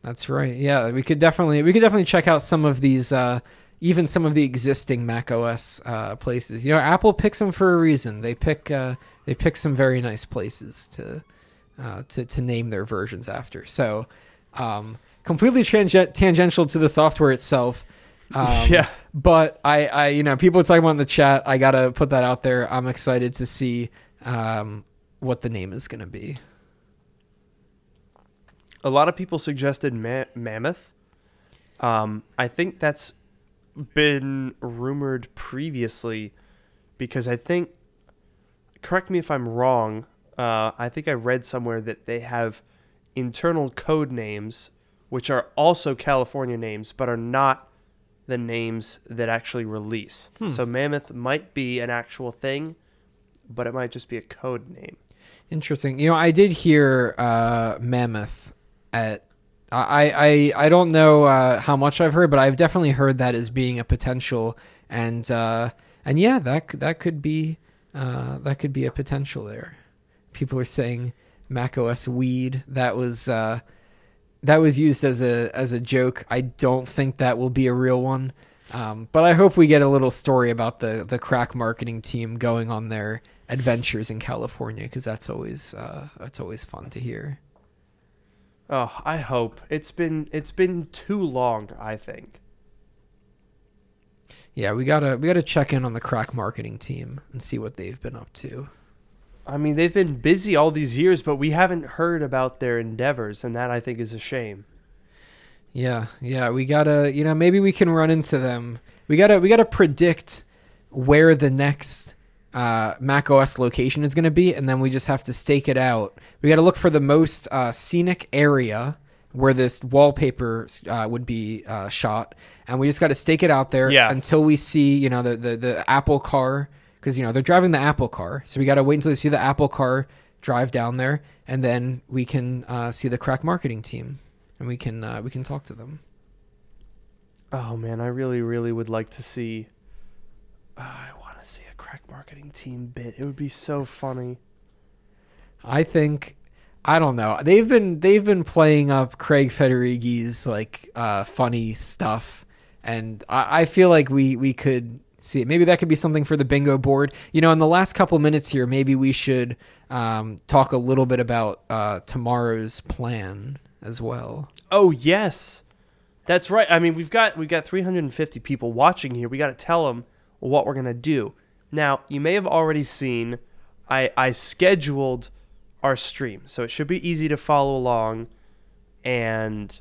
That's right. Yeah, we could definitely we could definitely check out some of these uh even some of the existing Mac OS uh places. You know, Apple picks them for a reason. They pick uh they pick some very nice places to uh to to name their versions after. So, um completely tangent- tangential to the software itself. Um, Yeah. But I, I, you know, people are talking about in the chat. I gotta put that out there. I'm excited to see um, what the name is gonna be. A lot of people suggested ma- Mammoth. Um, I think that's been rumored previously because I think, correct me if I'm wrong, uh, I think I read somewhere that they have internal code names, which are also California names, but are not the names that actually release. Hmm. So Mammoth might be an actual thing, but it might just be a code name. Interesting. You know, I did hear uh, Mammoth at. I I I don't know uh, how much I've heard, but I've definitely heard that as being a potential, and uh, and yeah, that that could be uh, that could be a potential there. People are saying macOS weed. That was uh, that was used as a as a joke. I don't think that will be a real one. Um, but I hope we get a little story about the the crack marketing team going on their adventures in California because that's always uh, that's always fun to hear. Oh, I hope it's been it's been too long. I think. Yeah, we gotta we gotta check in on the crack marketing team and see what they've been up to. I mean, they've been busy all these years, but we haven't heard about their endeavors, and that I think is a shame. Yeah, yeah, we gotta you know maybe we can run into them. We gotta we gotta predict where the next uh, Mac OS location is gonna be, and then we just have to stake it out. We gotta look for the most uh, scenic area where this wallpaper uh, would be uh, shot, and we just got to stake it out there Yes. until we see you know the the, the Apple car because you know they're driving the Apple car, so we got to wait until we see the Apple car drive down there, and then we can uh, see the crack marketing team, and we can uh, we can talk to them. Oh man, I really, really would like to see. Uh, I want to see a crack marketing team bit. It would be so funny. I think I don't know. They've been they've been playing up Craig Federighi's like uh, funny stuff, and I, I feel like we we could see it. Maybe that could be something for the bingo board. You know, in the last couple minutes here, maybe we should um, talk a little bit about uh, tomorrow's plan as well. Oh yes, that's right. I mean, we've got we've got 350 people watching here. We got to tell them what we're gonna do. Now, you may have already seen, I I scheduled our stream, so it should be easy to follow along, and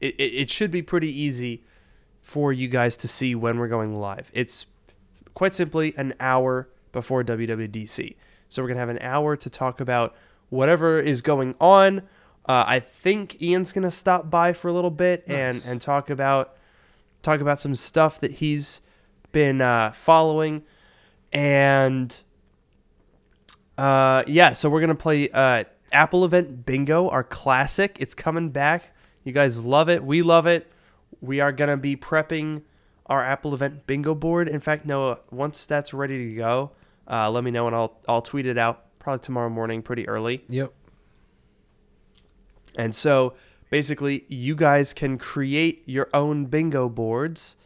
it it, it should be pretty easy for you guys to see when we're going live. It's quite simply an hour before WWDC. So we're gonna have an hour to talk about whatever is going on. Uh, I think Ian's gonna stop by for a little bit and and talk about talk about some stuff that he's been uh, following, and uh, yeah. So we're gonna play uh, Apple Event Bingo, our classic. It's coming back. You guys love it. We love it. We are gonna be prepping our Apple Event Bingo board. In fact, Noah, once that's ready to go, uh, let me know and I'll I'll tweet it out probably tomorrow morning, pretty early. Yep. And so basically, you guys can create your own bingo boards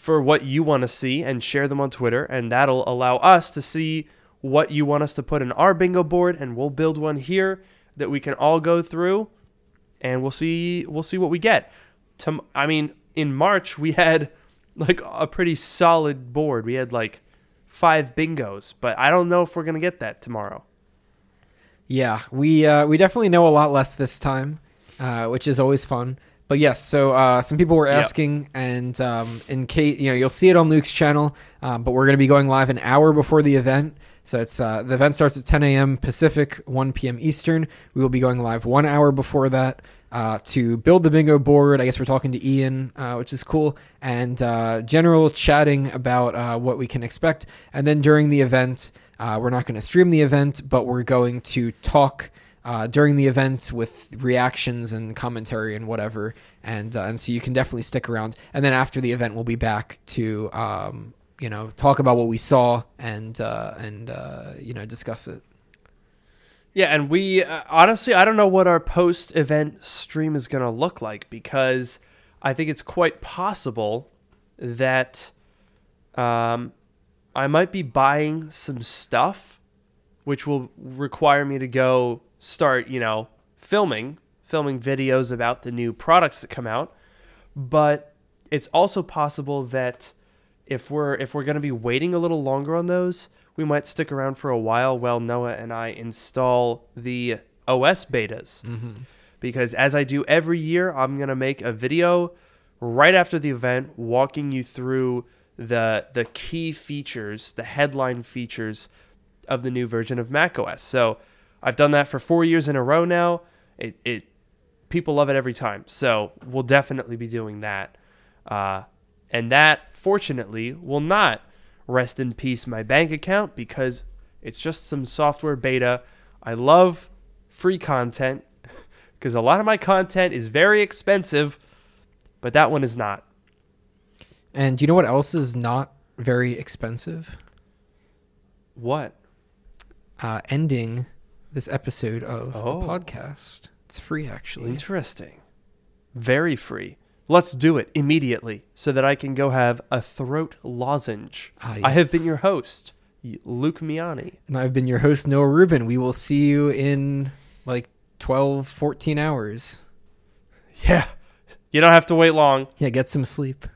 for what you want to see and share them on Twitter. And that'll allow us to see what you want us to put in our bingo board. And we'll build one here that we can all go through and we'll see we'll see what we get. Tom- I mean, in March we had like a pretty solid board. We had like five bingos, but I don't know if we're gonna get that tomorrow. Yeah, we uh, we definitely know a lot less this time, uh, which is always fun. But yes, so uh, some people were Yep. asking, and um, in case you know, you'll see it on Luke's channel. Um, but we're going to be going live an hour before the event. So it's uh, the event starts at 10 a.m. Pacific, 1 p.m. Eastern. We will be going live one hour before that uh, to build the bingo board. I guess we're talking to Ian, uh, which is cool, and uh, general chatting about uh, what we can expect. And then during the event, uh, we're not going to stream the event, but we're going to talk uh, during the event with reactions and commentary and whatever. And uh, and so you can definitely stick around. And then after the event, we'll be back to um, you know talk about what we saw and uh, and uh, you know discuss it. Yeah, and we uh, honestly, I don't know what our post event stream is going to look like because I think it's quite possible that um, I might be buying some stuff, which will require me to go start, you know, filming, filming videos about the new products that come out. But it's also possible that if we're if we're going to be waiting a little longer on those, we might stick around for a while while Noah and I install the OS betas. Mm-hmm. Because as I do every year, I'm going to make a video right after the event walking you through the the key features, the headline features of the new version of macOS. So I've done that for four years in a row now. It, it people love it every time. So we'll definitely be doing that. Uh, and that, fortunately, will not rest in peace my bank account because it's just some software beta. I love free content because a lot of my content is very expensive, but that one is not. And do you know what else is not very expensive? What? Uh, ending this episode of Oh. the podcast. It's free, actually. Interesting. Very free. Let's do it immediately so that I can go have a throat lozenge. Ah, I have been your host, Luke Miani. And I've been your host, Noah Rubin. We will see you in like 12, 14 hours. Yeah. You don't have to wait long. Yeah, get some sleep.